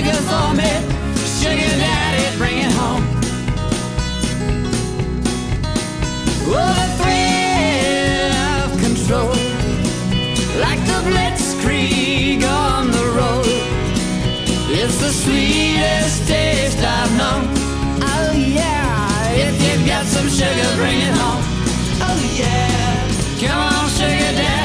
sugar for me, sugar daddy, bring it home. Oh, the thrill of control, like the blitzkrieg on the road. It's the sweetest taste I've known. Oh yeah, if you've got some sugar, bring it home. Oh yeah, come on, sugar daddy,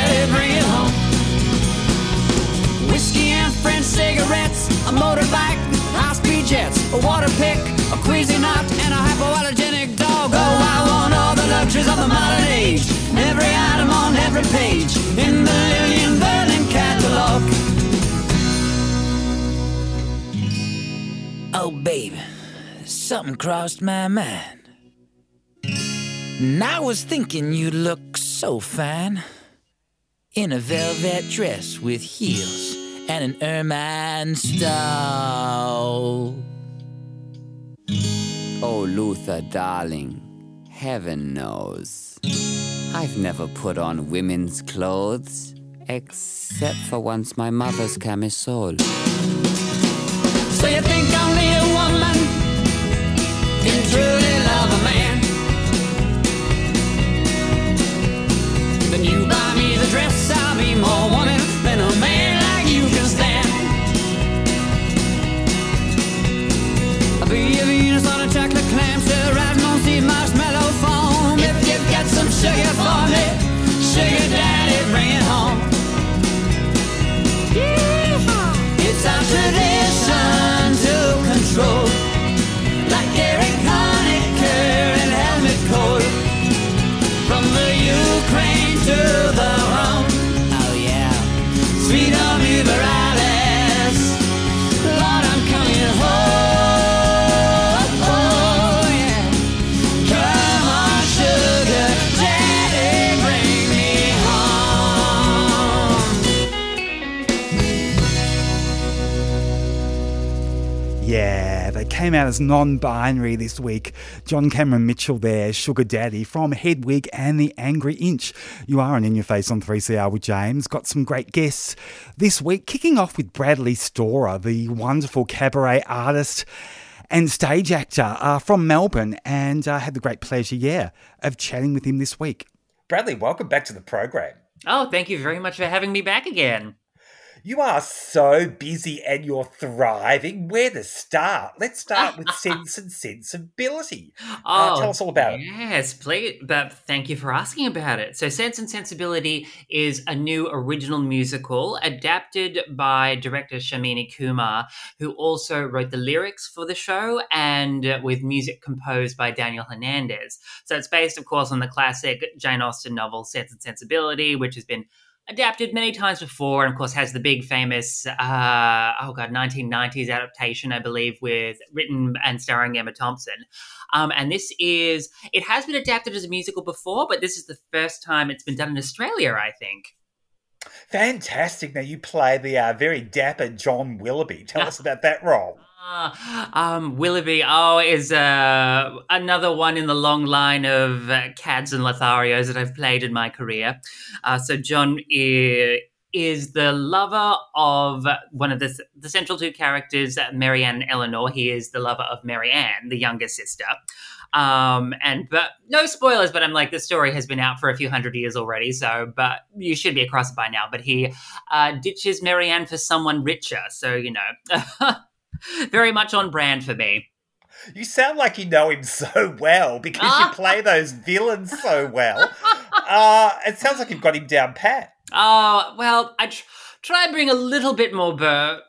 a water pick, a Cuisinart, and a hypoallergenic dog. Oh, I want all the luxuries of the modern age. Every item on every page in the Lillian Vernon catalog. Oh, baby, something crossed my mind. And I was thinking you look so fine in a velvet dress with heels and an ermine stole. Oh, Luther, darling, heaven knows. I've never put on women's clothes, except for once my mother's camisole. So you think I'm only a woman can came out as non binary this week. John Cameron Mitchell there, Sugar Daddy from Hedwig and the Angry Inch. You are on In Your Face on 3CR with James. Got some great guests this week, kicking off with Bradley Storer, the wonderful cabaret artist and stage actor uh, from Melbourne, and uh, had the great pleasure, yeah, of chatting with him this week. Bradley, welcome back to the program. Oh, thank you very much for having me back again. You are so busy and you're thriving. Where to start? Let's start with Sense and Sensibility. Uh, tell us all about it. Yes, please. But thank you for asking about it. So, Sense and Sensibility is a new original musical adapted by director Sharmini Kumar, who also wrote the lyrics for the show and uh, with music composed by Daniel Hernandez. So, it's based, of course, on the classic Jane Austen novel Sense and Sensibility, which has been adapted many times before, and of course has the big famous uh, oh god 1990s adaptation, I believe, with written and starring Emma Thompson. Um, and this is it has been adapted as a musical before, but this is the first time it's been done in Australia, I think. Fantastic! Now you play the uh, very dapper John Willoughby. Tell us about that role. Uh, um, Willoughby, oh, is uh, another one in the long line of uh, Cads and Lotharios that I've played in my career. Uh, so John is, the lover of one of the, the central two characters, Marianne and Eleanor. He is the lover of Marianne, the younger sister. Um, and but no spoilers, but I'm like the story has been out for a few hundred years already, so but you should be across it by now. But he uh, ditches Marianne for someone richer, so you know. very much on brand for me. You sound like you know him so well because you play those villains so well. Uh, it sounds like you've got him down pat. Oh, well, I tr- try and bring a little bit more bur-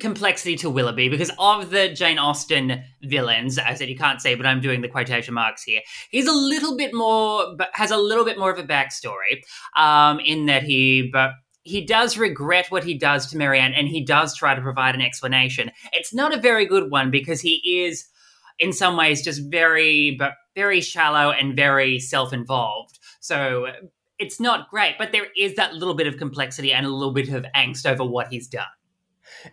complexity to Willoughby because of the Jane Austen villains. I said you can't say, but I'm doing the quotation marks here. He's a little bit more, but has a little bit more of a backstory um, in that he, but he does regret what he does to Marianne and he does try to provide an explanation. It's not a very good one because he is, in some ways, just very, but very shallow and very self involved. So it's not great, but there is that little bit of complexity and a little bit of angst over what he's done.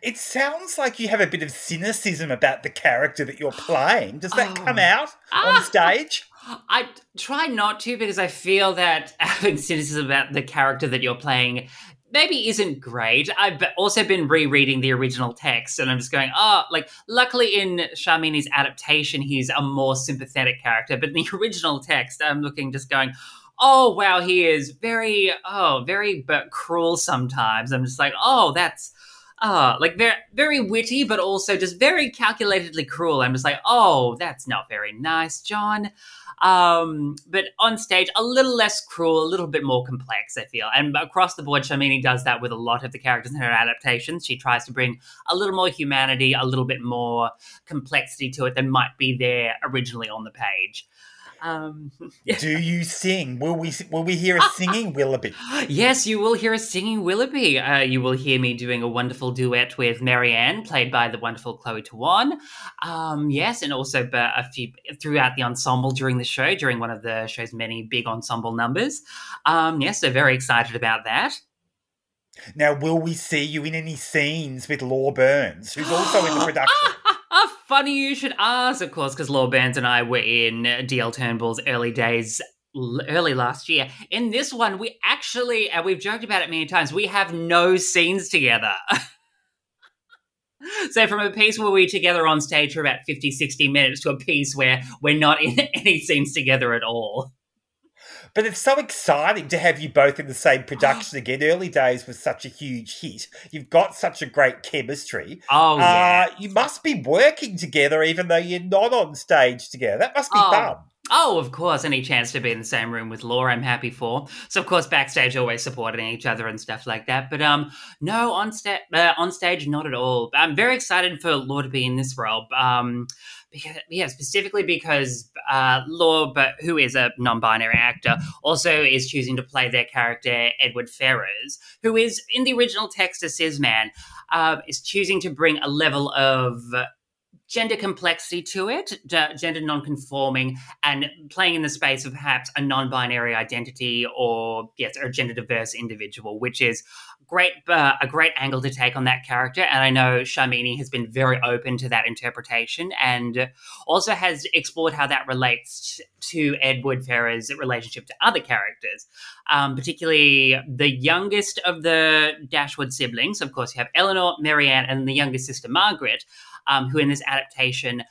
It sounds like you have a bit of cynicism about the character that you're playing. Does that oh. come out on ah. stage? I try not to because I feel that having cynicism about the character that you're playing maybe isn't great. I've also been rereading the original text and I'm just going, oh, like, luckily in Sharmini's adaptation, he's a more sympathetic character. But in the original text, I'm looking just going, oh, wow, he is very, oh, very but cruel sometimes. I'm just like, oh, that's. Oh, like very, very witty, but also just very calculatedly cruel. I'm just like, oh, that's not very nice, John. Um, but on stage, a little less cruel, a little bit more complex, I feel. And across the board, Sharmini does that with a lot of the characters in her adaptations. She tries to bring a little more humanity, a little bit more complexity to it than might be there originally on the page. Um, Do you sing? Will we will we hear a singing Willoughby? yes, you will hear a singing Willoughby. Uh, you will hear me doing a wonderful duet with Marianne, played by the wonderful Chloe Tawan. Um, yes, and also a few throughout the ensemble during the show, during one of the show's many big ensemble numbers. Um, yes, so very excited about that. Now, will we see you in any scenes with Lore Burns, who's also in the production? Funny you should ask, of course, because Lore Burns and I were in DL Turnbull's early days early last year. In this one, we actually, and we've joked about it many times, we have no scenes together. so from a piece where we're together on stage for about 50, 60 minutes to a piece where we're not in any scenes together at all. But it's so exciting to have you both in the same production again. Early Days was such a huge hit. You've got such a great chemistry. Oh, yeah. Uh, you must be working together even though you're not on stage together. That must be oh. fun. Oh, of course. Any chance to be in the same room with Laura, I'm happy for. So, of course, backstage, always supporting each other and stuff like that. But um, no, on, sta- uh, on stage, not at all. I'm very excited for Laura to be in this role. Um, because, yeah, specifically because uh, Lore, but who is a non-binary actor, also is choosing to play their character Edward Ferrars, who is in the original text a cis man, uh, is choosing to bring a level of gender complexity to it, gender non-conforming, and playing in the space of perhaps a non-binary identity or yes, or a gender diverse individual, which is great uh, a great angle to take on that character. And I know Sharmini has been very open to that interpretation and also has explored how that relates to Edward Ferrars' relationship to other characters, um, particularly the youngest of the Dashwood siblings. Of course, you have Eleanor, Marianne, and the younger sister Margaret um, who in this adaptation,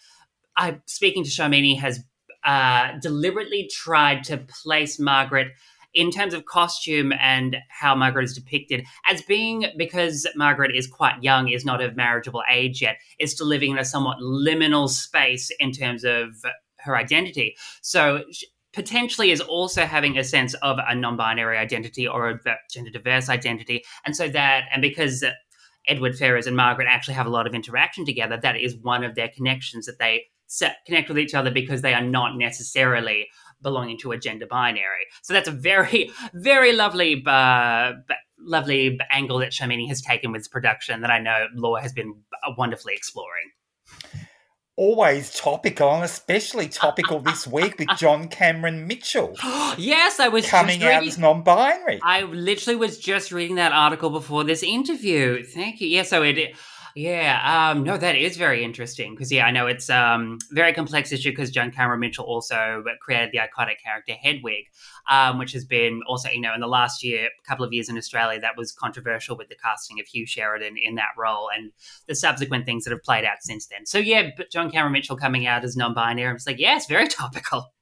I speaking to Sharmini has uh, deliberately tried to place Margaret in terms of costume and how Margaret is depicted as being because Margaret is quite young, is not of marriageable age yet, is still living in a somewhat liminal space in terms of her identity. So potentially is also having a sense of a non-binary identity or a gender diverse identity and so that and because Edward Ferrars and Margaret actually have a lot of interaction together. That is one of their connections that they connect with each other because they are not necessarily belonging to a gender binary. So that's a very, very lovely uh, lovely angle that Sharmini has taken with production that I know Lore has been wonderfully exploring. Always topical, and especially topical this week with John Cameron Mitchell. yes, I was coming out as non-binary. I literally was just reading that article before this interview. Thank you. Yeah, so it yeah, um, no, that is very interesting because yeah, I know it's um very complex issue because John Cameron Mitchell also created the iconic character Hedwig, um, which has been also you know in the last year, couple of years in Australia, that was controversial with the casting of Hugh Sheridan in that role and the subsequent things that have played out since then. So yeah, John Cameron Mitchell coming out as non-binary, I'm just like, yeah, it's very topical.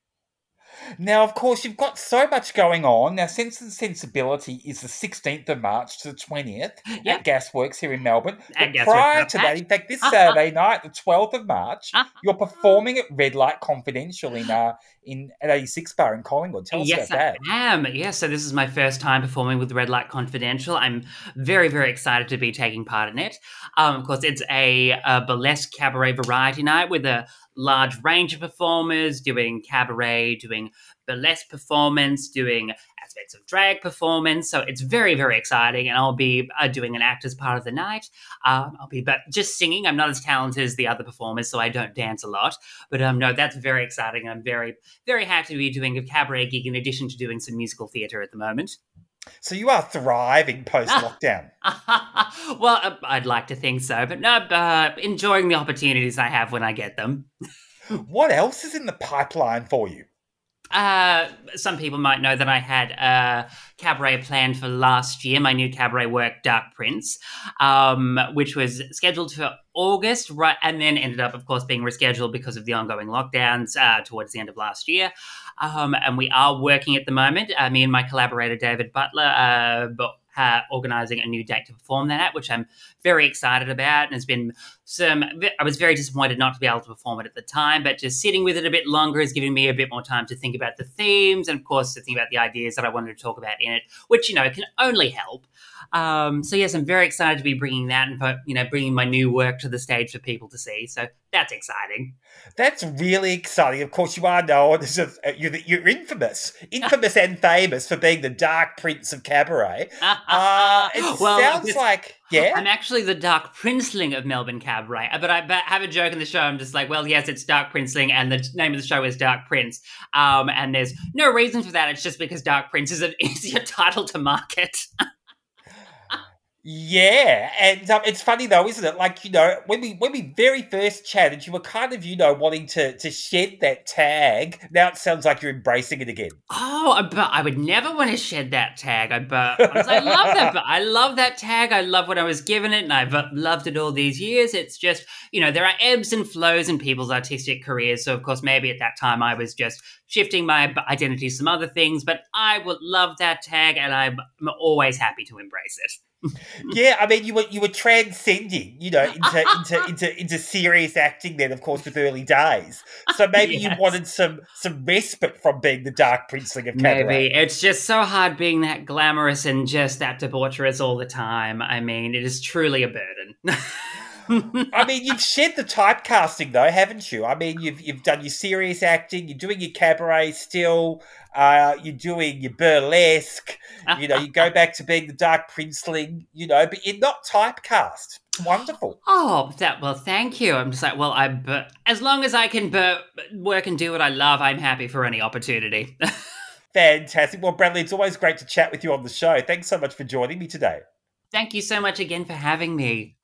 Now, of course, you've got so much going on. Now, Sense and Sensibility is the 16th of March to the 20th yep. at Gasworks here in Melbourne. But prior to that, in fact, this Saturday night, the 12th of March, you're performing at Red Light Confidential in uh, in at 86 Bar in Collingwood. Tell us yes, about that. I am. Yes, so this is my first time performing with Red Light Confidential. I'm very, very excited to be taking part in it. Um, of course, it's a, a burlesque cabaret variety night with a large range of performers doing cabaret, doing burlesque performance, doing aspects of drag performance. So it's very, very exciting. And I'll be uh, doing an act as part of the night. Um, I'll be but just singing. I'm not as talented as the other performers, so I don't dance a lot. But um, no, that's very exciting. I'm very, very happy to be doing a cabaret gig in addition to doing some musical theatre at the moment. So you are thriving post lockdown. well, uh, I'd like to think so, but no, uh, enjoying the opportunities I have when I get them. what else is in the pipeline for you? Uh, some people might know that I had a cabaret planned for last year, my new cabaret work, Dark Prince, um, which was scheduled for August, right, and then ended up, of course, being rescheduled because of the ongoing lockdowns uh, towards the end of last year. Um, and we are working at the moment. Uh, me and my collaborator David Butler, uh, uh, organizing a new date to perform that at, which I'm very excited about. And has been some, I was very disappointed not to be able to perform it at the time, but just sitting with it a bit longer has given me a bit more time to think about the themes and, of course, to think about the ideas that I wanted to talk about in it, which, you know, can only help. Um, so yes, I'm very excited to be bringing that and you know bringing my new work to the stage for people to see. So that's exciting. That's really exciting. Of course, you are known as a, you're, you're infamous, infamous and famous for being the Dark Prince of Cabaret. Uh, it well, sounds like yeah. I'm actually the Dark Princeling of Melbourne Cabaret, but I but have a joke in the show. I'm just like, well, yes, it's Dark Princeling, and the name of the show is Dark Prince. Um, and there's no reason for that. It's just because Dark Prince is an easier title to market. Yeah, and um, it's funny though, isn't it? Like you know, when we when we very first chatted, you were kind of you know wanting to to shed that tag. Now it sounds like you're embracing it again. Oh, but I would never want to shed that tag. I but I love that. But I love that tag. I love what I was given it, and I've loved it all these years. It's just you know there are ebbs and flows in people's artistic careers. So of course, maybe at that time I was just shifting my identity to some other things. But I would love that tag, and I'm always happy to embrace it yeah, I mean, you were you were transcending, you know, into into into into serious acting. Then, of course, with early days. So maybe yes. you wanted some some respite from being the dark princeling of cabaret. Maybe it's just so hard being that glamorous and just that debaucherous all the time. I mean, it is truly a burden. I mean, you've shed the typecasting though, haven't you? I mean, you've you've done your serious acting, you're doing your cabaret still, uh, you're doing your burlesque. You know, you go back to being the Dark Princeling. You know, but you're not typecast. It's wonderful. Oh, that well, thank you. I'm just like, well, I but as long as I can but work and do what I love, I'm happy for any opportunity. Fantastic. Well, Bradley, it's always great to chat with you on the show. Thanks so much for joining me today. Thank you so much again for having me.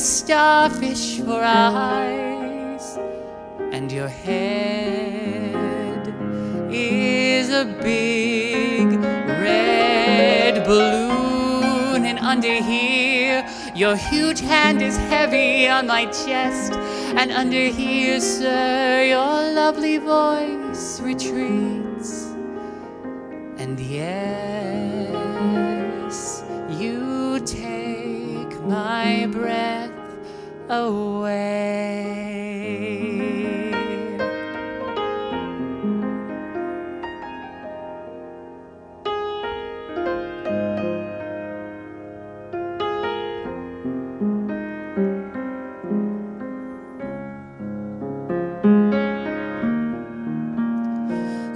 Starfish for eyes, and your head is a big red balloon, and under here, your huge hand is heavy on my chest, and under here, sir, your lovely voice retreats. And yes, you take my breath away.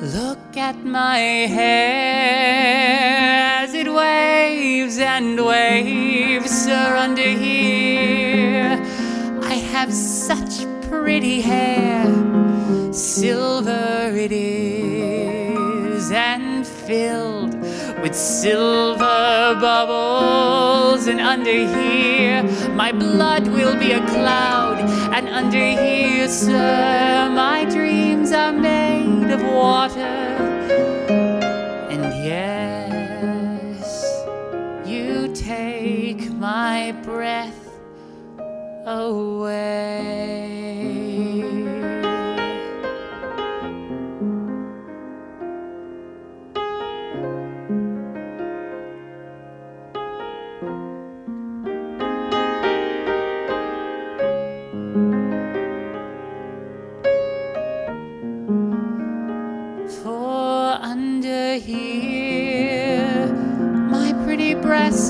Look at my hair as it waves and waves, here. Pretty hair, silver it is, and filled with silver bubbles. And under here, my blood will be a cloud. And under here, sir, my dreams are made of water. And yes, you take my breath away.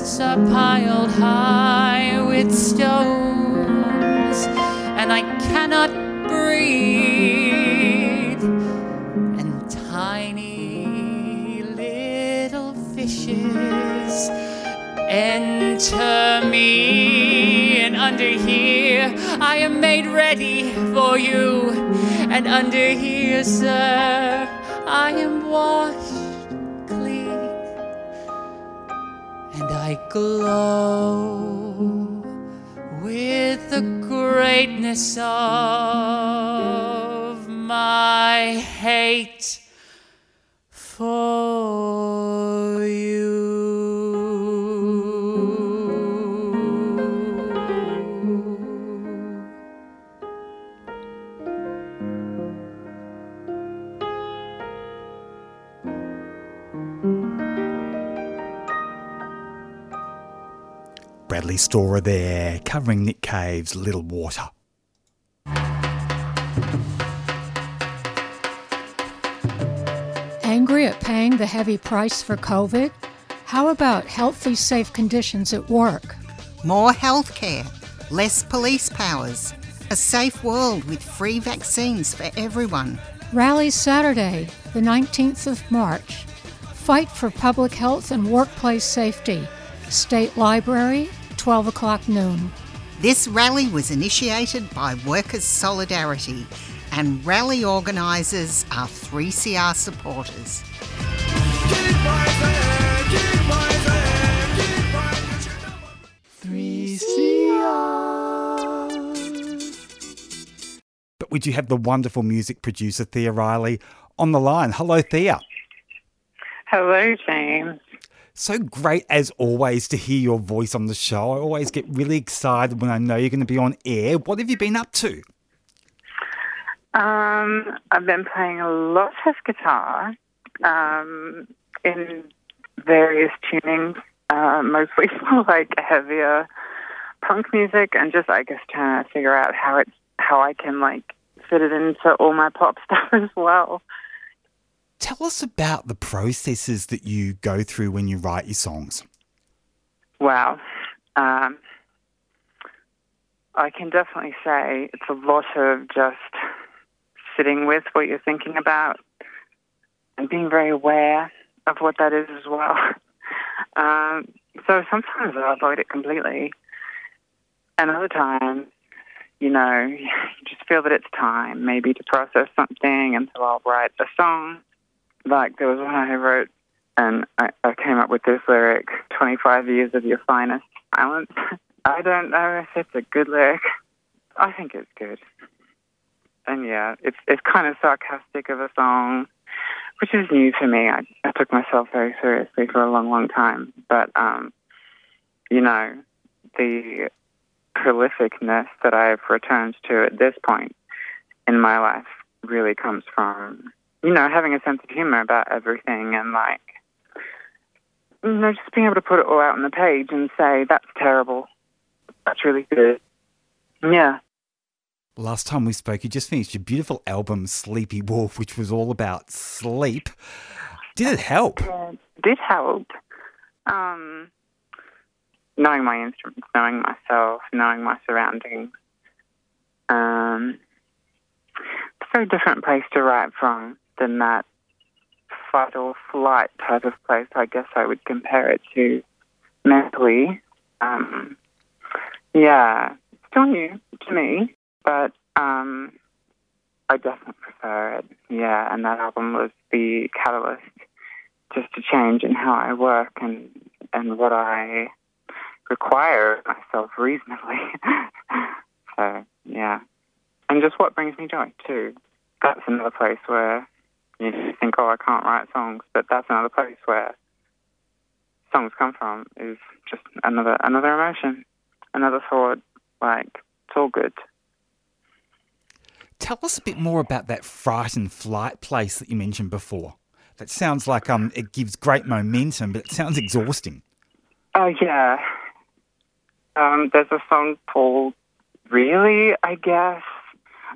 Breasts are piled high with stones, and I cannot breathe. And tiny little fishes enter me, and under here, I am made ready for you. And under here, sir, I am washed glow with the greatness of my hate for you. Bradley Storer there, covering Nick Cave's Little Water. Angry at paying the heavy price for COVID? How about healthy, safe conditions at work? More healthcare, less police powers, a safe world with free vaccines for everyone. Rally Saturday, the 19th of March. Fight for public health and workplace safety. State Library, 12 o'clock noon. This rally was initiated by Workers' Solidarity, and rally organisers are 3CR supporters. 3CR. But we do have the wonderful music producer Thea Riley on the line. Hello, Thea. Hello, James. So great as always to hear your voice on the show. I always get really excited when I know you're going to be on air. What have you been up to? Um, I've been playing a lot of guitar um, in various tunings, uh, mostly for like heavier punk music, and just I guess trying to figure out how it's how I can like fit it into all my pop stuff as well. Tell us about the processes that you go through when you write your songs. Wow. Um, I can definitely say it's a lot of just sitting with what you're thinking about and being very aware of what that is as well. Um, so sometimes I avoid it completely. And other times, you know, you just feel that it's time maybe to process something and so I'll write a song. Like there was one I wrote and I, I came up with this lyric 25 years of your finest silence. I don't know if it's a good lyric. I think it's good. And yeah, it's it's kind of sarcastic of a song, which is new for me. I, I took myself very seriously for a long, long time. But um, you know, the prolificness that I've returned to at this point in my life really comes from, you know, having a sense of humor about everything and like, you know, just being able to put it all out on the page and say, that's terrible. That's really good. Yeah. Last time we spoke, you just finished your beautiful album, Sleepy Wolf, which was all about sleep. Did it help? Yeah, it did help. Um, knowing my instruments, knowing myself, knowing my surroundings. Um, it's a very different place to write from than that fight or flight type of place. I guess I would compare it to mentally. Um, yeah, still new to me, but um, I definitely prefer it. Yeah, and that album was the catalyst just to change in how I work and and what I require of myself reasonably. so yeah, and just what brings me joy too. That's another place where you think, oh, I can't write songs, but that's another place where songs come from. Is just another another emotion, another thought. Like it's all good. Tell us a bit more about that fright and flight place that you mentioned before. That sounds like um, it gives great momentum, but it sounds exhausting. Oh yeah, um, there's a song called Really, I guess.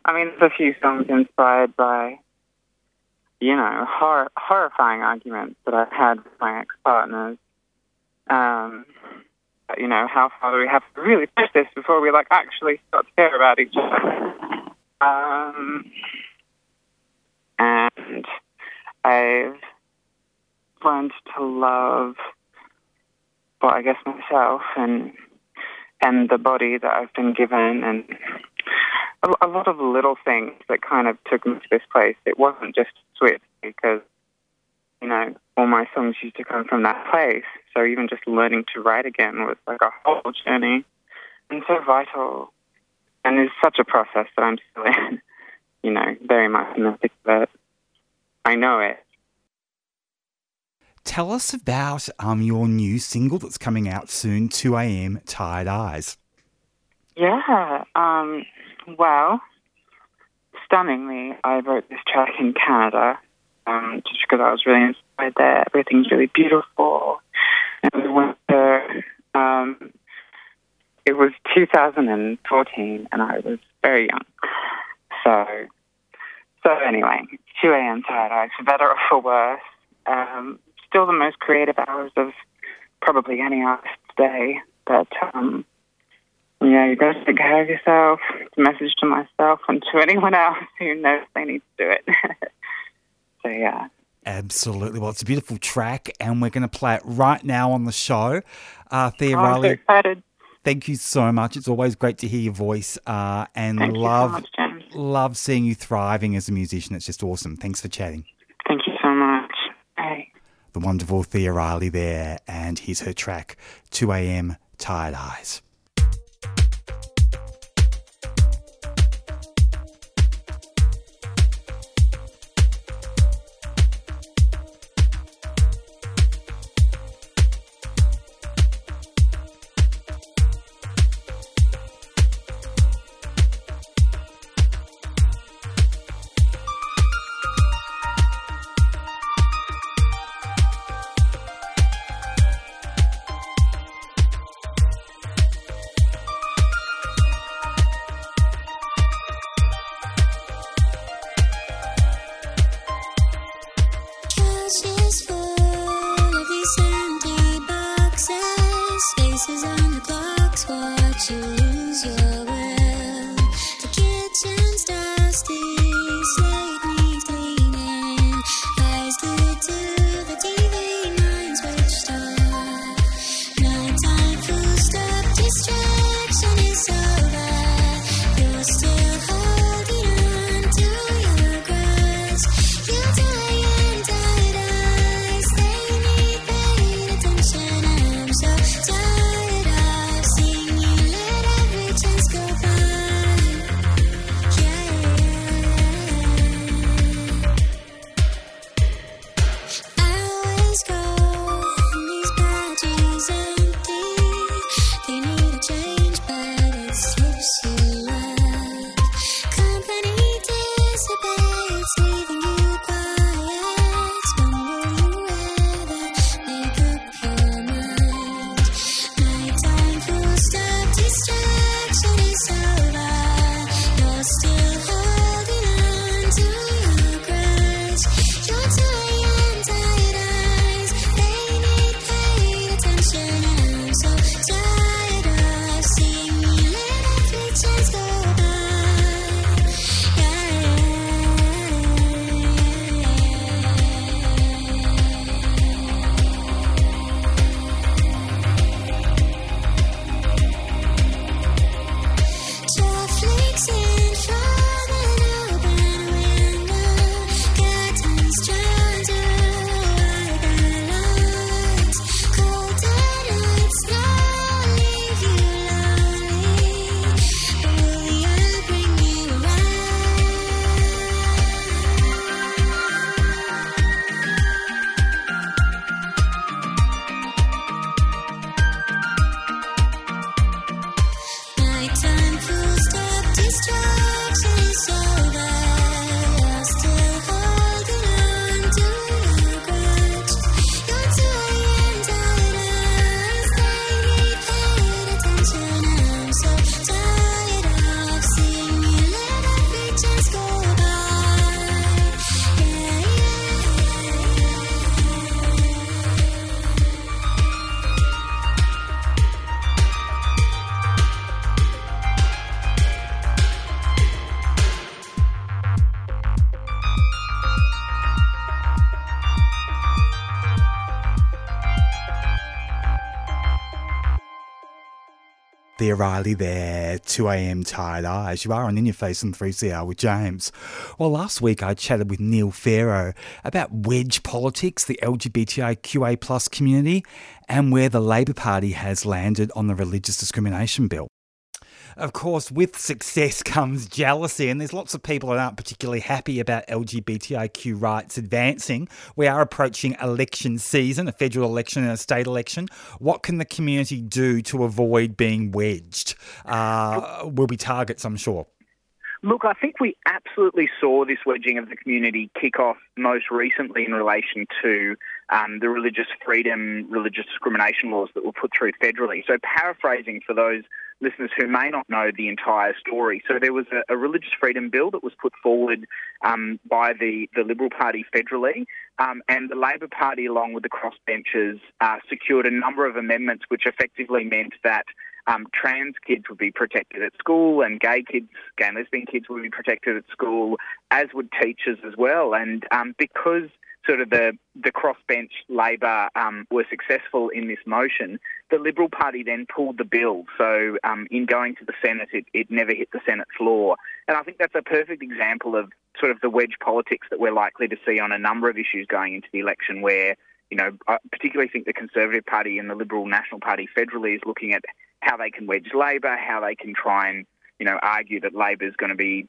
I mean, there's a few songs inspired by, you know, hor- horrifying arguments that I've had with my ex partners. Um, you know, how far do we have to really push this before we like actually start to care about each other? Um, and I've learned to love, well, I guess myself and and the body that I've been given, and a, a lot of little things that kind of took me to this place. It wasn't just Swift because, you know, all my songs used to come from that place. So even just learning to write again was like a whole journey and so vital. And it's such a process that I'm still in, you know, very much in the thick of it. I know it. Tell us about um, your new single that's coming out soon, 2 a.m. Tired Eyes. Yeah. Um, well, stunningly, I wrote this track in Canada um, just because I was really inspired there. Everything's really beautiful. And went there. Um, it was 2014, and I was very young. So, so anyway, 2 a.m. Tired for better or for worse. Um, still the most creative hours of probably any artist's day. But um, yeah, you got to take care of yourself. It's a message to myself and to anyone else who knows they need to do it. so yeah. Absolutely. Well, it's a beautiful track, and we're going to play it right now on the show. Uh, Thea oh, Riley. I'm so excited. Thank you so much. It's always great to hear your voice, uh, and Thank love you so much, love seeing you thriving as a musician. It's just awesome. Thanks for chatting. Thank you so much. Hey. The wonderful Thea Riley there, and here's her track, 2 a.m. Tired Eyes. Riley there, 2am Tired Eyes. You are on In Your Face on 3CR with James. Well, last week I chatted with Neil Pharaoh about wedge politics, the LGBTIQA plus community, and where the Labor Party has landed on the religious discrimination bill. Of course, with success comes jealousy, and there's lots of people that aren't particularly happy about LGBTIQ rights advancing. We are approaching election season, a federal election and a state election. What can the community do to avoid being wedged? Uh, will be targets, I'm sure. Look, I think we absolutely saw this wedging of the community kick off most recently in relation to um, the religious freedom, religious discrimination laws that were put through federally. So, paraphrasing for those listeners who may not know the entire story. So there was a, a religious freedom bill that was put forward um, by the, the Liberal Party federally, um, and the Labor Party, along with the crossbenchers, uh, secured a number of amendments which effectively meant that um, trans kids would be protected at school and gay kids, gay and lesbian kids would be protected at school, as would teachers as well. And um, because sort of the, the crossbench Labor um, were successful in this motion, the Liberal Party then pulled the bill. So um, in going to the Senate, it, it never hit the Senate floor. And I think that's a perfect example of sort of the wedge politics that we're likely to see on a number of issues going into the election where you know, I particularly think the Conservative Party and the Liberal National Party federally is looking at how they can wedge Labor, how they can try and, you know, argue that Labor is going to be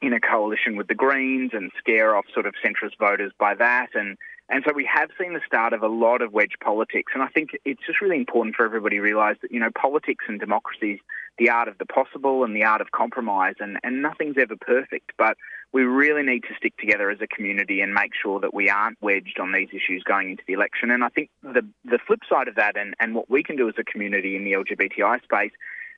in a coalition with the Greens and scare off sort of centrist voters by that. And, and so we have seen the start of a lot of wedge politics. And I think it's just really important for everybody to realise that, you know, politics and democracy is the art of the possible and the art of compromise. And, and nothing's ever perfect. But we really need to stick together as a community and make sure that we aren't wedged on these issues going into the election. And I think the, the flip side of that and, and what we can do as a community in the LGBTI space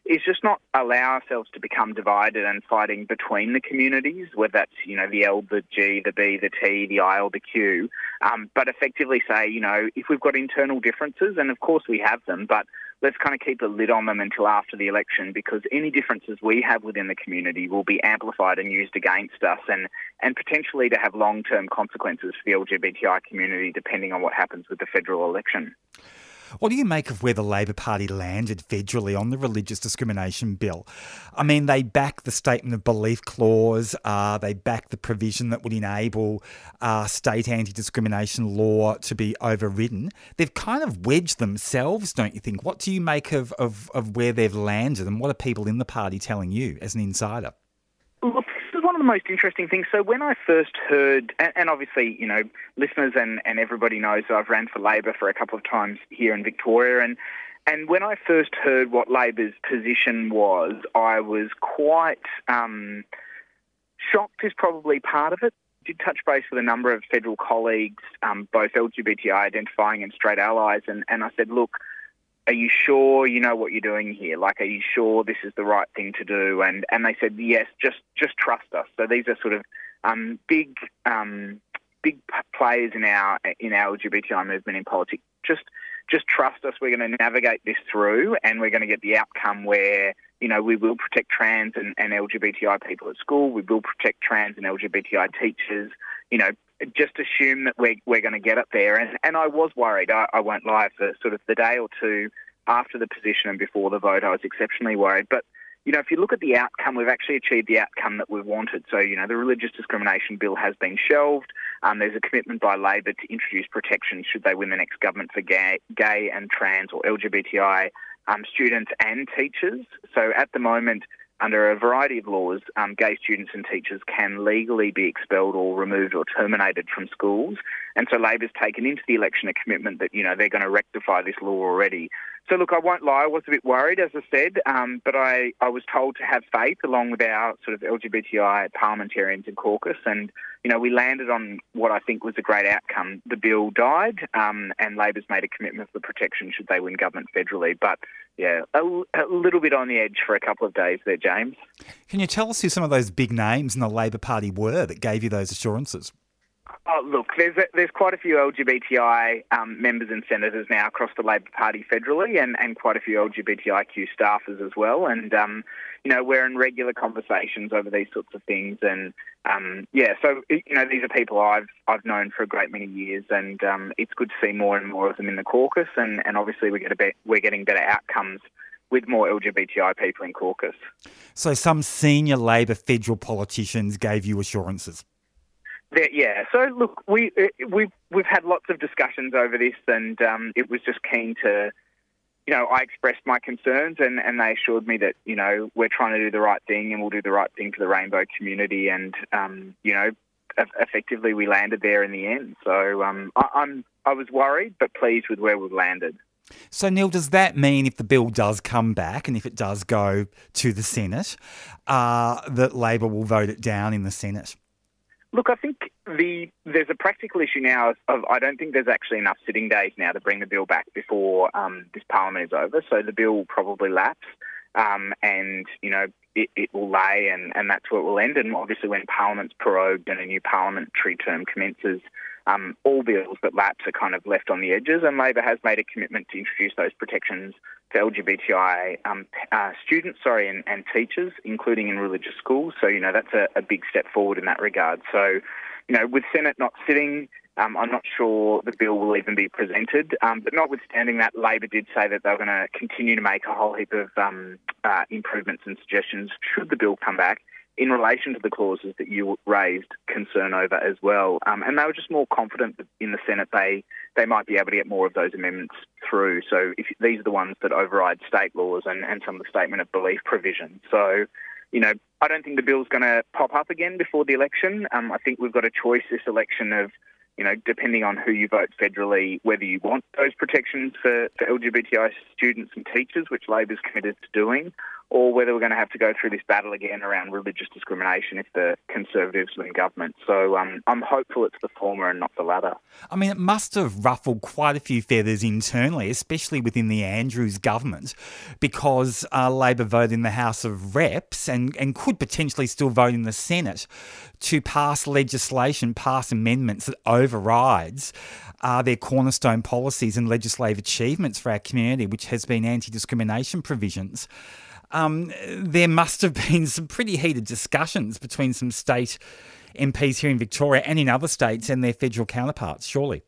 is just not allow ourselves to become divided and fighting between the communities, whether that's, you know, the L, the G, the B, the T, the I, or the Q, um, but effectively say, you know, if we've got internal differences, and of course we have them, but let's kind of keep a lid on them until after the election because any differences we have within the community will be amplified and used against us and, and potentially to have long-term consequences for the LGBTI community depending on what happens with the federal election. What do you make of where the Labor Party landed federally on the religious discrimination bill? I mean, they back the statement of belief clause, uh, they back the provision that would enable uh, state anti discrimination law to be overridden. They've kind of wedged themselves, don't you think? What do you make of, of, of where they've landed and what are people in the party telling you as an insider? Look, is one of the most interesting things. So when I first heard, and, and obviously, you know, listeners and, and everybody knows I've ran for Labor for a couple of times here in Victoria, and and when I first heard what Labor's position was, I was quite um, shocked. Is probably part of it. Did touch base with a number of federal colleagues, um, both LGBTI identifying and straight allies, and, and I said, look are you sure you know what you're doing here? Like, are you sure this is the right thing to do? And and they said, yes, just just trust us. So these are sort of um, big um, big players in our in our LGBTI movement in politics. Just just trust us. We're going to navigate this through, and we're going to get the outcome where you know we will protect trans and, and LGBTI people at school. We will protect trans and LGBTI teachers. You know, just assume that we're, we're going to get it there. And, and I was worried, I, I won't lie, for sort of the day or two after the position and before the vote, I was exceptionally worried. But, you know, if you look at the outcome, we've actually achieved the outcome that we wanted. So, you know, the religious discrimination bill has been shelved. Um, there's a commitment by Labor to introduce protections should they win the next government for gay, gay and trans or LGBTI um, students and teachers. So at the moment, under a variety of laws, um, gay students and teachers can legally be expelled or removed or terminated from schools. And so Labor's taken into the election a commitment that, you know, they're going to rectify this law already. So, look, I won't lie, I was a bit worried, as I said, um, but I, I was told to have faith along with our sort of LGBTI parliamentarians and caucus. And, you know, we landed on what I think was a great outcome. The bill died, um, and Labor's made a commitment for protection should they win government federally. But, yeah, a, a little bit on the edge for a couple of days there, James. Can you tell us who some of those big names in the Labor Party were that gave you those assurances? Oh, look, there's a, there's quite a few LGBTI um, members and senators now across the Labor Party federally, and, and quite a few LGBTIQ staffers as well. And um, you know, we're in regular conversations over these sorts of things. And um, yeah, so you know, these are people I've I've known for a great many years, and um, it's good to see more and more of them in the caucus. And, and obviously, we get a bit, we're getting better outcomes with more LGBTI people in caucus. So some senior Labor federal politicians gave you assurances. There, yeah. So look, we uh, we've we've had lots of discussions over this, and um, it was just keen to, you know, I expressed my concerns, and, and they assured me that you know we're trying to do the right thing, and we'll do the right thing for the rainbow community, and um, you know, effectively we landed there in the end. So um, I, I'm I was worried, but pleased with where we've landed. So, Neil, does that mean if the bill does come back and if it does go to the Senate, uh, that Labor will vote it down in the Senate? Look, I think the there's a practical issue now of I don't think there's actually enough sitting days now to bring the bill back before um, this parliament is over. So the bill will probably lapse, um, and you know it, it will lay, and, and that's where it will end. And obviously, when parliament's prorogued and a new parliamentary term commences, um, all bills that lapse are kind of left on the edges, and Labor has made a commitment to introduce those protections for LGBTI um, uh, students, sorry, and, and, teachers, including in religious schools. So you know that's a, a, big step forward in that regard. So you know, with Senate not sitting. Um, I'm not sure the bill will even be presented, um, but notwithstanding that, Labor did say that they were going to continue to make a whole heap of um, uh, improvements and suggestions should the bill come back in relation to the clauses that you raised concern over as well. Um, and they were just more confident that in the Senate they they might be able to get more of those amendments through. So if these are the ones that override state laws and, and some of the statement of belief provisions. So, you know, I don't think the bill's going to pop up again before the election. Um, I think we've got a choice this election of you know, depending on who you vote federally, whether you want those protections for, for LGBTI students and teachers, which Labor's committed to doing, or whether we're going to have to go through this battle again around religious discrimination if the Conservatives win government. So um, I'm hopeful it's the former and not the latter. I mean, it must have ruffled quite a few feathers internally, especially within the Andrews government, because uh, Labor voted in the House of Reps and, and could potentially still vote in the Senate to pass legislation, pass amendments that overrides uh, their cornerstone policies and legislative achievements for our community, which has been anti discrimination provisions um, there must have been some pretty heated discussions between some state MPs here in Victoria and in other states and their federal counterparts, surely.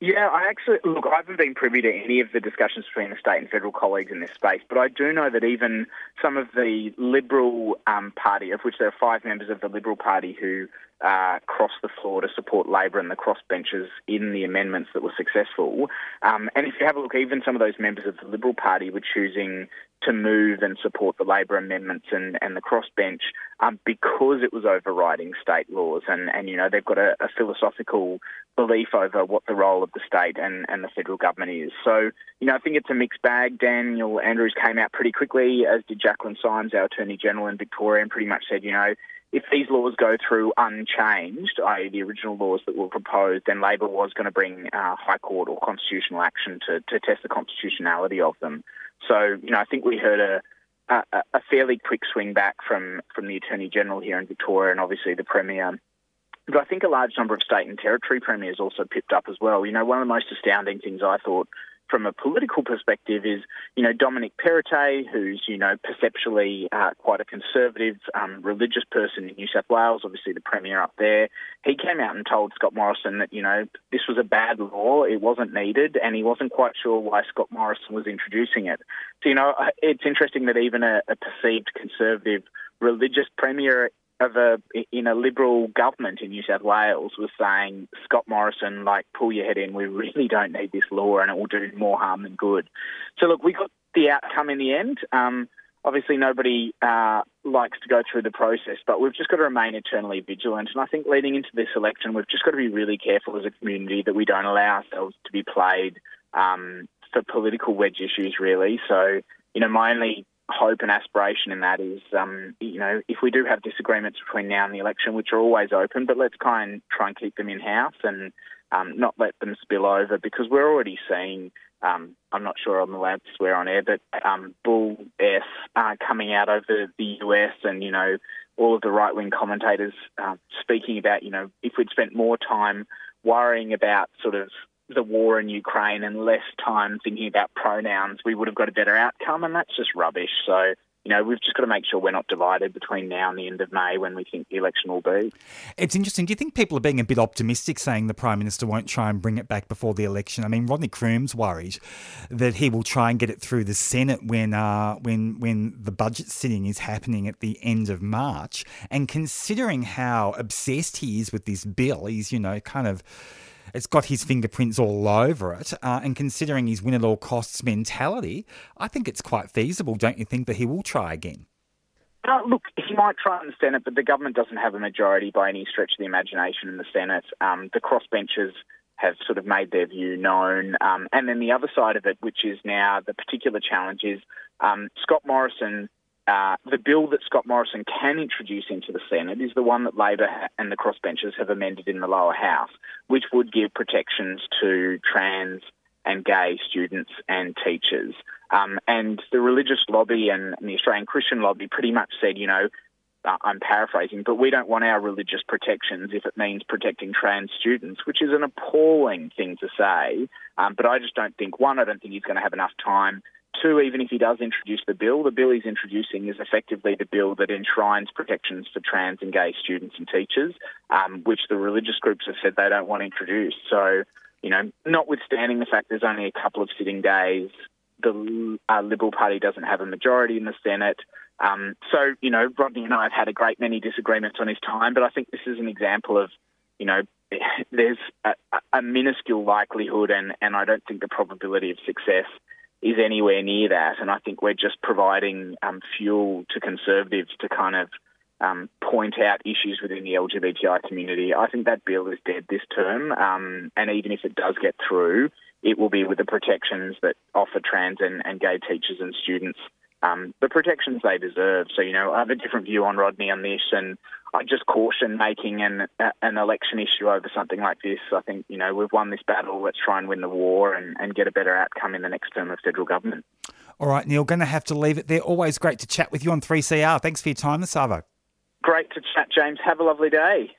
Yeah, I actually look. I haven't been privy to any of the discussions between the state and federal colleagues in this space, but I do know that even some of the Liberal um, Party, of which there are five members of the Liberal Party who uh, crossed the floor to support Labor and the crossbenchers in the amendments that were successful. Um, and if you have a look, even some of those members of the Liberal Party were choosing to move and support the Labor amendments and, and the crossbench um, because it was overriding state laws. And, and you know, they've got a, a, philosophical belief over what the role of the state and, and the federal government is. So, you know, I think it's a mixed bag. Daniel Andrews came out pretty quickly, as did Jaclyn Symes, our Attorney General in Victoria, and pretty much said, you know, if these laws go through unchanged, i.e., the original laws that were proposed, then Labor was going to bring uh, High Court or constitutional action to, to test the constitutionality of them. So, you know, I think we heard a, a, a fairly quick swing back from, from the Attorney General here in Victoria and obviously the Premier. But I think a large number of state and territory premiers also pipped up as well. You know, one of the most astounding things I thought from a political perspective is, you know, Dominic Perrottet, who's, you know, perceptually uh, quite a conservative um, religious person in New South Wales, obviously the Premier up there, he came out and told Scott Morrison that, you know, this was a bad law, it wasn't needed, and he wasn't quite sure why Scott Morrison was introducing it. So, you know, it's interesting that even a, a perceived conservative religious Premier of a in a liberal government in New South Wales was saying Scott Morrison, like, pull your head in. We really don't need this law, and it will do more harm than good. So look, we got the outcome in the end. Um, obviously, nobody uh, likes to go through the process, but we've just got to remain eternally vigilant. And I think leading into this election, we've just got to be really careful as a community that we don't allow ourselves to be played um, for political wedge issues, really. So, you know, my only hope and aspiration in that is, um, you know, if we do have disagreements between now and the election, which are always open, but let's try and try and keep them in house and um, not let them spill over because we're already seeing. Um, I'm not sure I'm allowed to swear on air, but um, Bull S uh, coming out over the US and you know all of the right wing commentators uh, speaking about you know if we'd spent more time worrying about sort of the war in Ukraine and less time thinking about pronouns, we would have got a better outcome, and that's just rubbish. So you know, we've just got to make sure we're not divided between now and the end of May when we think the election will be. It's interesting. Do you think people are being a bit optimistic saying the Prime Minister won't try and bring it back before the election? I mean, Rodney Croome's worried that he will try and get it through the Senate when uh, when when the budget sitting is happening at the end of March. And considering how obsessed he is with this bill, he's, you know, kind of it's got his fingerprints all over it. Uh, and considering his win at all costs mentality, I think it's quite feasible, don't you think, that he will try again? Uh, look, he might try in the Senate, but the government doesn't have a majority by any stretch of the imagination in the Senate. Um, the crossbenchers have sort of made their view known. Um, and then the other side of it, which is now the particular challenge, is um, Scott Morrison uh, the bill that Scott Morrison can introduce into the Senate is the one that Labor and the crossbenchers have amended in the lower house, which would give protections to trans and gay students and teachers. Um, and the religious lobby and, the Australian Christian lobby pretty much said, you know, uh, I'm paraphrasing, but we don't want our religious protections if it means protecting trans students, which is an appalling thing to say. Um, but I just don't think, one, I don't think he's going to have enough time Two, even if he does introduce the bill, the bill he's introducing is effectively the bill that enshrines protections for trans and gay students and teachers, um, which the religious groups have said they don't want introduced. So, you know, notwithstanding the fact there's only a couple of sitting days, the uh, Liberal Party doesn't have a majority in the Senate. Um, so, you know, Rodney and I have had a great many disagreements on his time, but I think this is an example of, you know, there's a, a minuscule likelihood, and, and I don't think the probability of success is anywhere near that. And I think we're just providing um, fuel to conservatives to kind of um, point out issues within the LGBTI community. I think that bill is dead this term. Um, and even if it does get through, it will be with the protections that offer trans and, and gay teachers and students um, the protections they deserve. So, you know, I have a different view on Rodney on this, and I just caution making an, an election issue over something like this. I think, you know, we've won this battle. Let's try and win the war and, and get a better outcome in the next term of federal government. All right, Neil, going to have to leave it there. Always great to chat with you on 3CR. Thanks for your time this hour. Great to chat, James. Have a lovely day.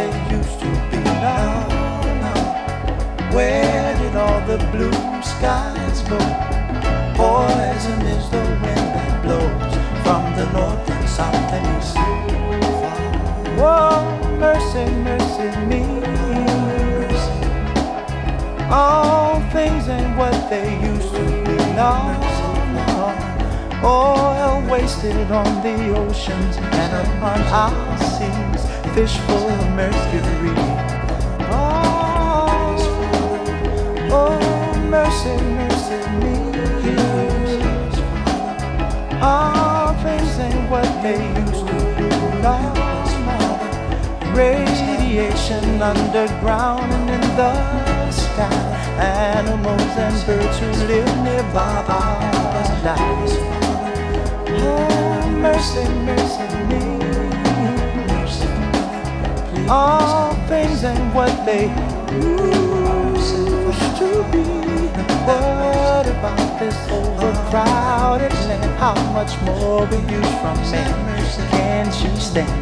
They used to be now. now. Where did all the blue skies go? Poison is the wind that blows from the north and south and east. Whoa, mercy, mercy me. All things ain't what they used to be. No, no. Oil wasted on the oceans and upon our seas, fish full of mercury. Oh, oh mercy, mercy me. All things ain't what they used to be. No, no. Radiation underground and in the sky. Animals and birds who live nearby are die. Oh, mercy, mercy me. All things ain't what they used to be. What about this overcrowded land? How much more will you from me? Can't you stand?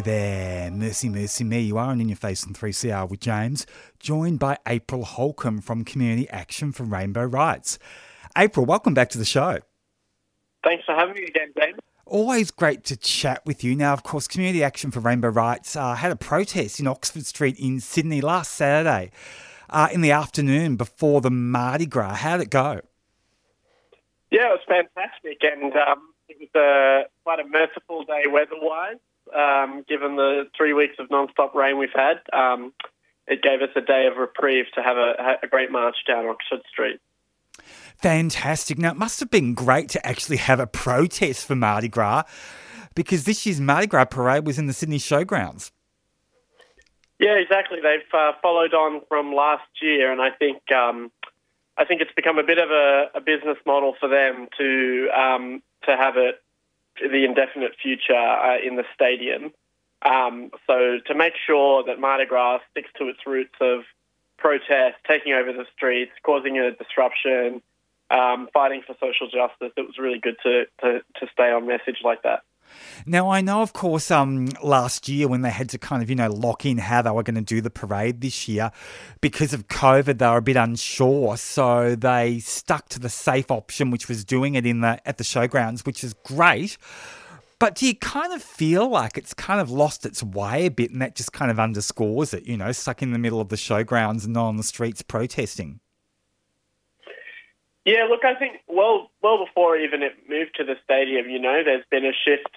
Gaye there. Mercy, mercy me. You are on In Your Face on 3CR with James, joined by April Holcombe from Community Action for Rainbow Rights. April, welcome back to the show. Thanks for having me again, James. Always great to chat with you. Now, of course, Community Action for Rainbow Rights uh, had a protest in Oxford Street in Sydney last Saturday uh, in the afternoon before the Mardi Gras. How did it go? Yeah, it was fantastic, and um, it was uh, quite a merciful day weather-wise. Um, given the three weeks of non-stop rain we've had, um, it gave us a day of reprieve to have a, a great march down Oxford Street. Fantastic. Now, it must have been great to actually have a protest for Mardi Gras because this year's Mardi Gras parade was in the Sydney Showgrounds. Yeah, exactly. They've uh, followed on from last year, and I think um, I think it's become a bit of a, a business model for them to um, to have it the indefinite future uh, in the stadium. Um, so to make sure that Mardi Gras sticks to its roots of protest, taking over the streets, causing a disruption, um, fighting for social justice, it was really good to, to, to stay on message like that. Now, I know, of course, um, last year when they had to kind of, you know, lock in how they were going to do the parade this year, because of COVID, they were a bit unsure. So they stuck to the safe option, which was doing it in the at the showgrounds, which is great. But do you kind of feel like it's kind of lost its way a bit, and that just kind of underscores it? You know, stuck in the middle of the showgrounds and not on the streets protesting. Yeah, look, I think well, well before even it moved to the stadium, you know, there's been a shift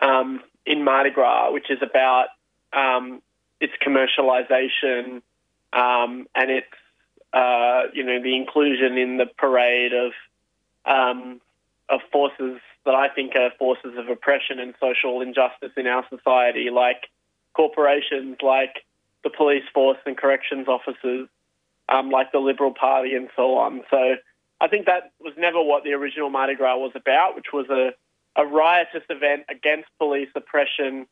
um, in Mardi Gras, which is about um, its commercialization um, and its, uh, you know, the inclusion in the parade of um, of forces that I think are forces of oppression and social injustice in our society, like corporations, like the police force and corrections officers, um, like the Liberal Party, and so on. So I think that was never what the original Mardi Gras was about, which was a, a riotous event against police oppression,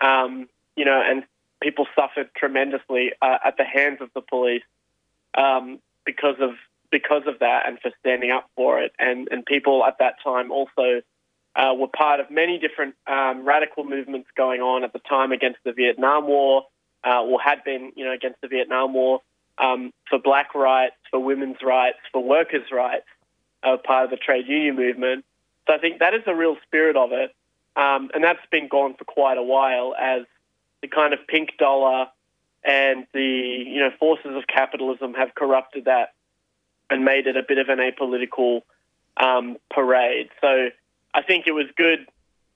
um, you know, and people suffered tremendously uh, at the hands of the police um, because of because of that and for standing up for it. And and people at that time also uh, were part of many different um, radical movements going on at the time against the Vietnam War, uh, or had been, you know, against the Vietnam War um, for black rights, for women's rights, for workers' rights, uh, part of the trade union movement. So I think that is the real spirit of it, um, and that's been gone for quite a while as the kind of pink dollar and the you know forces of capitalism have corrupted that and made it a bit of an apolitical um, parade. So I think it was good.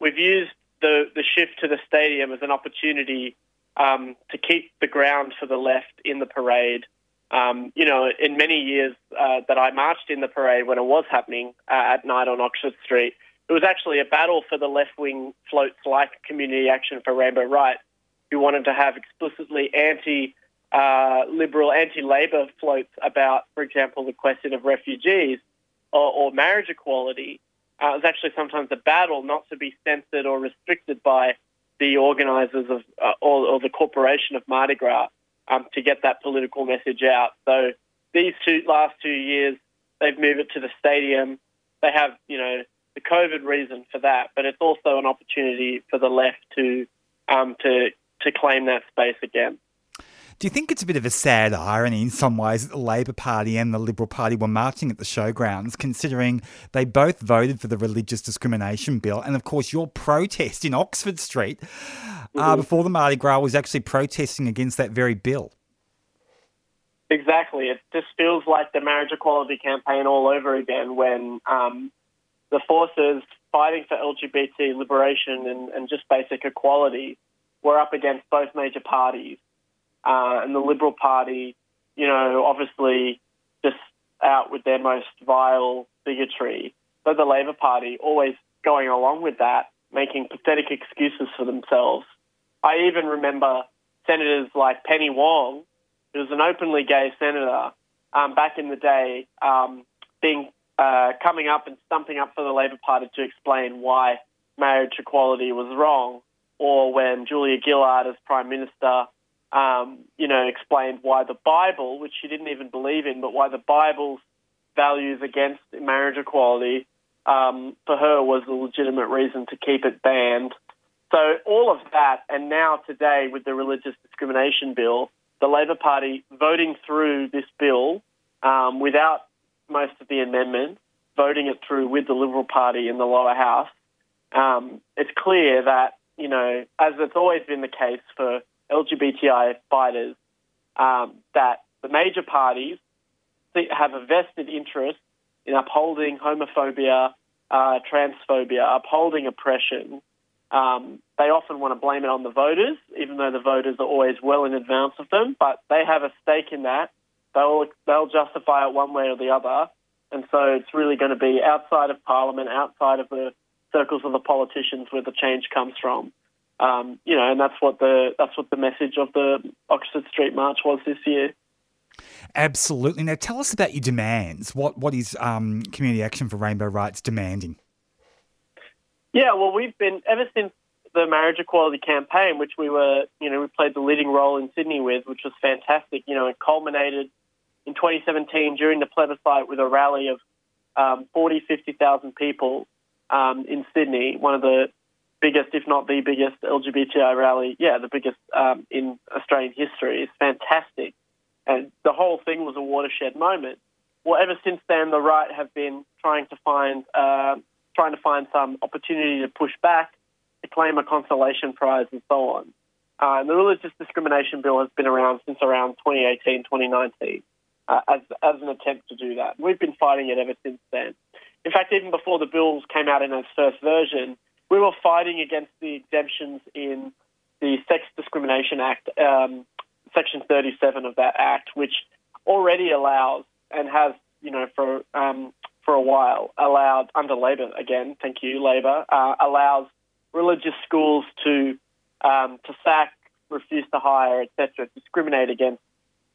We've used the the shift to the stadium as an opportunity um, to keep the ground for the left in the parade. Um, you know, in many years uh, that I marched in the parade when it was happening uh, at night on Oxford Street, it was actually a battle for the left wing floats like Community Action for Rainbow Rights, who wanted to have explicitly anti uh, liberal, anti Labor floats about, for example, the question of refugees or, or marriage equality. Uh, it was actually sometimes a battle not to be censored or restricted by the organisers of uh, or, or, the corporation of Mardi Gras um, to get that political message out. So these two last two years, they've moved it to the stadium. They have, you know, the COVID reason for that, but it's also an opportunity for the left to um, to to claim that space again. Do you think it's a bit of a sad irony in some ways that the Labor Party and the Liberal Party were marching at the showgrounds, considering they both voted for the religious discrimination bill? And of course, your protest in Oxford Street uh, mm-hmm. before the Mardi Gras was actually protesting against that very bill. Exactly. It just feels like the marriage equality campaign all over again when um, the forces fighting for LGBT liberation and, and just basic equality were up against both major parties uh, and the Liberal Party, you know, obviously just out with their most vile bigotry, but the Labor Party always going along with that, making pathetic excuses for themselves. I even remember senators like Penny Wong, who was an openly gay senator um, back in the day, um, being uh, coming up and stumping up for the Labor Party to explain why marriage equality was wrong, or when Julia Gillard, as Prime Minister, um, you know, explained why the Bible, which she didn't even believe in, but why the Bible's values against marriage equality um, for her was a legitimate reason to keep it banned. So all of that, and now today with the religious discrimination bill, the Labor Party voting through this bill um, without most of the amendments, voting it through with the Liberal Party in the lower house, um, it's clear that, you know, as it's always been the case for LGBTI fighters, um, that the major parties have a vested interest in upholding homophobia, uh, transphobia, upholding oppression. Um, they often want to blame it on the voters, even though the voters are always well in advance of them. But they have a stake in that. They'll they'll justify it one way or the other, and so it's really going to be outside of Parliament, outside of the circles of the politicians, where the change comes from. Um, you know, and that's what the that's what the message of the Oxford Street March was this year. Absolutely. Now, tell us about your demands. What what is um, Community Action for Rainbow Rights demanding? Yeah, well, we've been ever since the marriage equality campaign, which we were, you know, we played the leading role in Sydney with, which was fantastic. You know, it culminated in 2017 during the plebiscite with a rally of um, 40, 50,000 people um, in Sydney, one of the biggest, if not the biggest, LGBTI rally, yeah, the biggest um, in Australian history. It's fantastic. And the whole thing was a watershed moment. Well, ever since then, the right have been trying to find uh, trying to find some opportunity to push back, to claim a consolation prize, and so on. Uh, and the religious discrimination bill has been around since around 2018, 2019, uh, as as an attempt to do that. We've been fighting it ever since then. In fact, even before the bills came out in its first version, we were fighting against the exemptions in the Sex Discrimination Act, um, Section 37 of that Act, which already allows and has, you know, for um, for a while allowed under Labor again, thank you, Labor, uh, allows religious schools to um, to sack, refuse to hire, etc., discriminate against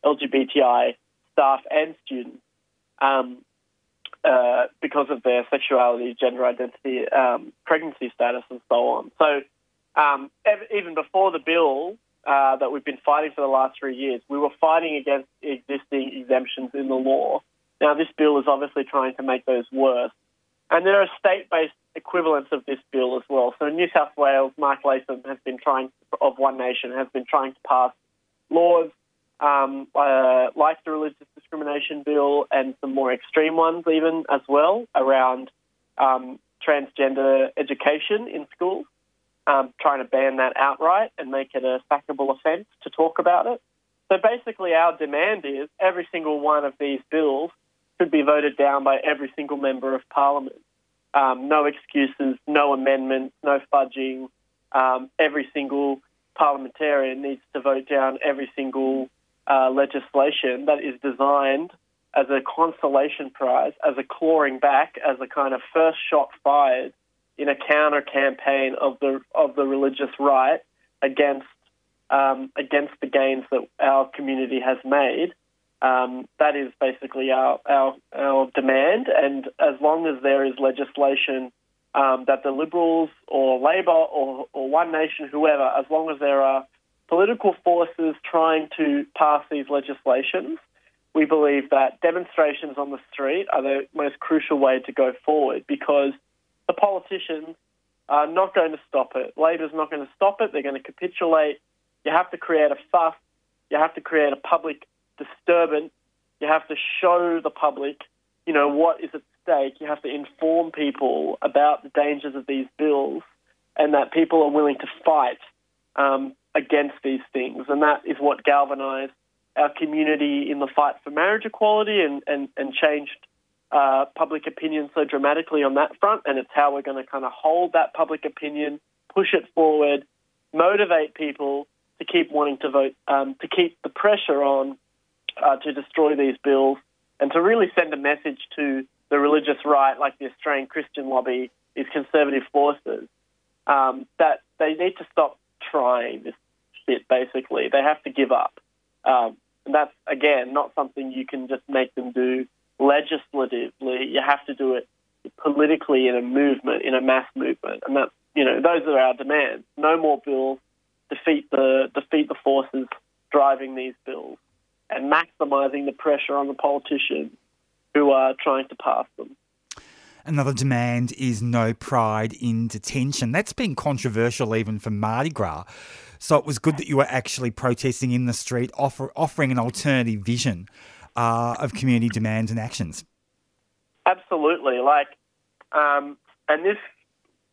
LGBTI staff and students. Um, uh, because of their sexuality, gender identity, um, pregnancy status, and so on. So, um, ev- even before the bill uh, that we've been fighting for the last three years, we were fighting against existing exemptions in the law. Now, this bill is obviously trying to make those worse. And there are state based equivalents of this bill as well. So, in New South Wales, Mark Latham has been trying, of One Nation, has been trying to pass laws um, uh, like the religious discrimination bill and some more extreme ones, even as well, around um, transgender education in schools, um, trying to ban that outright and make it a sackable offence to talk about it. So basically, our demand is every single one of these bills should be voted down by every single member of parliament. Um, no excuses, no amendments, no fudging. Um, every single parliamentarian needs to vote down every single uh, legislation that is designed as a consolation prize, as a clawing back, as a kind of first shot fired in a counter campaign of the of the religious right against um, against the gains that our community has made. Um, that is basically our, our our demand, and as long as there is legislation um, that the Liberals or Labor or, or One Nation, whoever, as long as there are political forces trying to pass these legislations, we believe that demonstrations on the street are the most crucial way to go forward because the politicians are not going to stop it. Labor's not going to stop it. They're going to capitulate. You have to create a fuss. You have to create a public disturbance. You have to show the public, you know, what is at stake. You have to inform people about the dangers of these bills and that people are willing to fight um, against these things. And that is what galvanised our community in the fight for marriage equality and, and, and changed uh, public opinion so dramatically on that front. And it's how we're going to kind of hold that public opinion, push it forward, motivate people to keep wanting to vote, um, to keep the pressure on uh, to destroy these bills, and to really send a message to the religious right, like the Australian Christian lobby, these conservative forces, um, that they need to stop trying this shit, basically. They have to give up. Um, and that's, again, not something you can just make them do legislatively. You have to do it politically in a movement, in a mass movement. And that's, you know, those are our demands. No more bills. Defeat the, defeat the forces driving these bills and maximising the pressure on the politicians who are trying to pass them. Another demand is no pride in detention. That's been controversial even for Mardi Gras. So it was good that you were actually protesting in the street, offer, offering an alternative vision uh, of community demands and actions. Absolutely. Like, um, and this,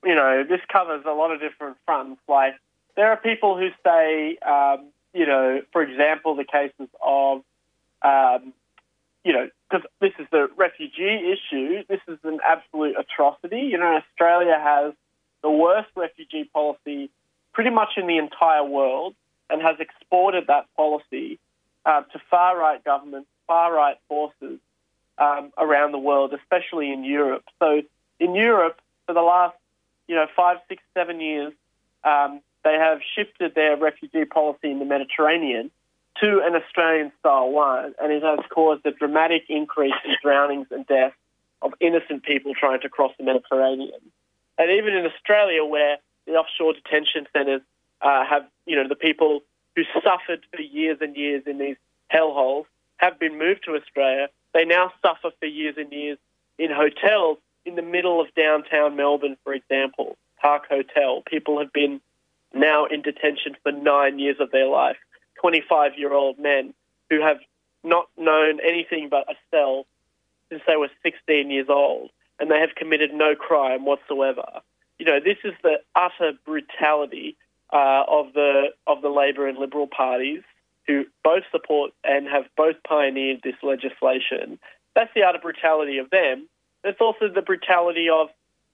you know, this covers a lot of different fronts. Like, there are people who say, um, you know, for example, the cases of, um, you know, because this is the refugee issue, this is an absolute atrocity. You know, Australia has the worst refugee policy pretty much in the entire world and has exported that policy uh, to far right governments, far right forces um, around the world, especially in Europe. So in Europe, for the last you know five, six, seven years, um, they have shifted their refugee policy in the Mediterranean to an Australian-style one, and it has caused a dramatic increase in drownings and deaths of innocent people trying to cross the Mediterranean. And even in Australia, where the offshore detention centres uh, have, you know, the people who suffered for years and years in these hellholes have been moved to Australia. They now suffer for years and years in hotels in the middle of downtown Melbourne, for example, Park Hotel. People have been now in detention for nine years of their life. 25 year old men who have not known anything but a cell since they were 16 years old, and they have committed no crime whatsoever. You know, this is the utter brutality uh, of the of the Labor and Liberal parties, who both support and have both pioneered this legislation. That's the utter brutality of them. It's also the brutality of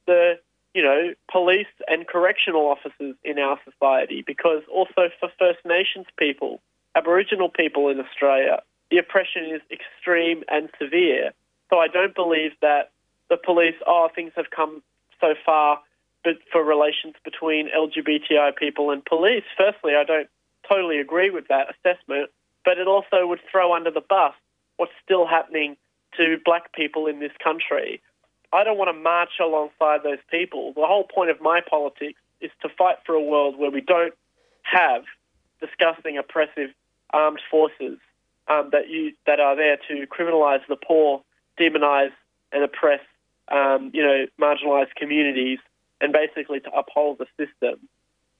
the you know, police and correctional officers in our society, because also for First Nations people, Aboriginal people in Australia, the oppression is extreme and severe. So I don't believe that the police, oh, things have come so far for relations between LGBTI people and police. Firstly, I don't totally agree with that assessment, but it also would throw under the bus what's still happening to black people in this country. I don't want to march alongside those people. The whole point of my politics is to fight for a world where we don't have disgusting, oppressive armed forces um, that you that are there to criminalise the poor, demonise and oppress, um, you know, marginalised communities, and basically to uphold the system.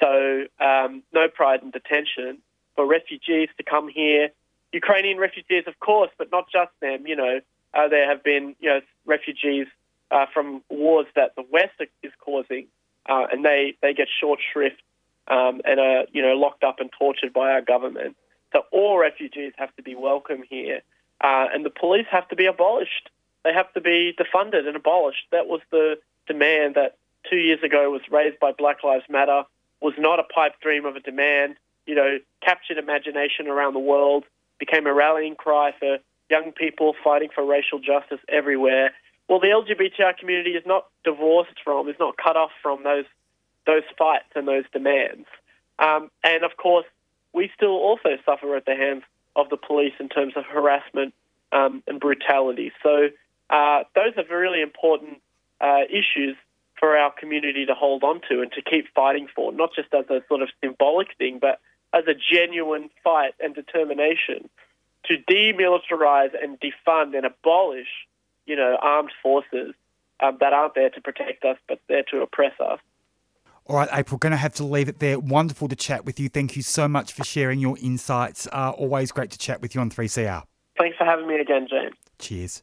So, um, no pride in detention for refugees to come here. Ukrainian refugees, of course, but not just them. You know, uh, there have been you know refugees uh, from wars that the West is causing, uh, and they, they get short shrift um, and are you know locked up and tortured by our government. So all refugees have to be welcome here, uh, and the police have to be abolished. They have to be defunded and abolished. That was the demand that two years ago was raised by Black Lives Matter. Was not a pipe dream of a demand. You know, captured imagination around the world, became a rallying cry for young people fighting for racial justice everywhere. Well, the LGBTI community is not divorced from, is not cut off from those those fights and those demands. Um, and of course, we still also suffer at the hands of the police in terms of harassment um, and brutality. So uh, those are really important uh, issues for our community to hold on to and to keep fighting for, not just as a sort of symbolic thing, but as a genuine fight and determination to demilitarize and defund and abolish you know, armed forces um, that aren't there to protect us, but there to oppress us. All right, April, going to have to leave it there. Wonderful to chat with you. Thank you so much for sharing your insights. Uh, always great to chat with you on 3CR. Thanks for having me again, James. Cheers.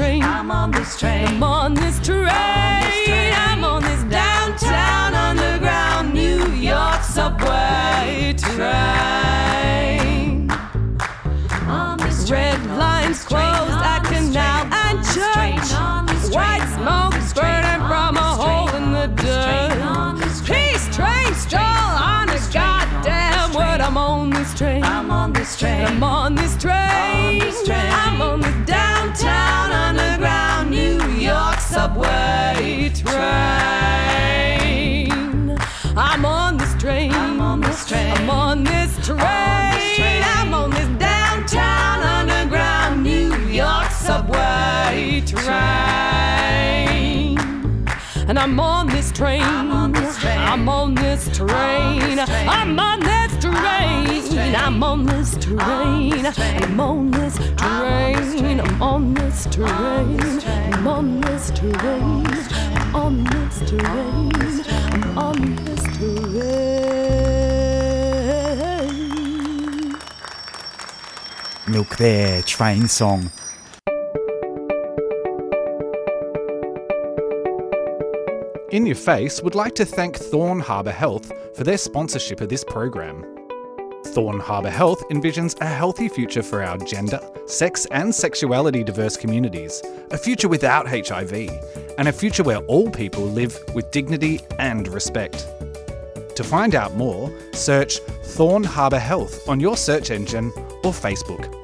Train. I'm on this train. I'm on this train. I'm on this downtown underground New York subway train. Red lines closed at Canal and Church. White smoke burning from a hole in the dirt. Peace train stall on a goddamn word. I'm on this train. I'm on this train. I'm on this train. I'm on this downtown train. I'm on this train. I'm on this train. I'm on this train. I'm on this downtown underground New York subway train. And I'm on this train. I'm on this train. I'm on this train. I'm on this train. I'm on this train. I'm on this train. I'm on this train. I'm on this train. I'm on this train. I'm on this train. Milk there, train song. In Your Face would like to thank Thorn Harbour Health for their sponsorship of this program. Thorn Harbour Health envisions a healthy future for our gender, sex, and sexuality diverse communities, a future without HIV, and a future where all people live with dignity and respect. To find out more, search Thorn Harbour Health on your search engine or Facebook.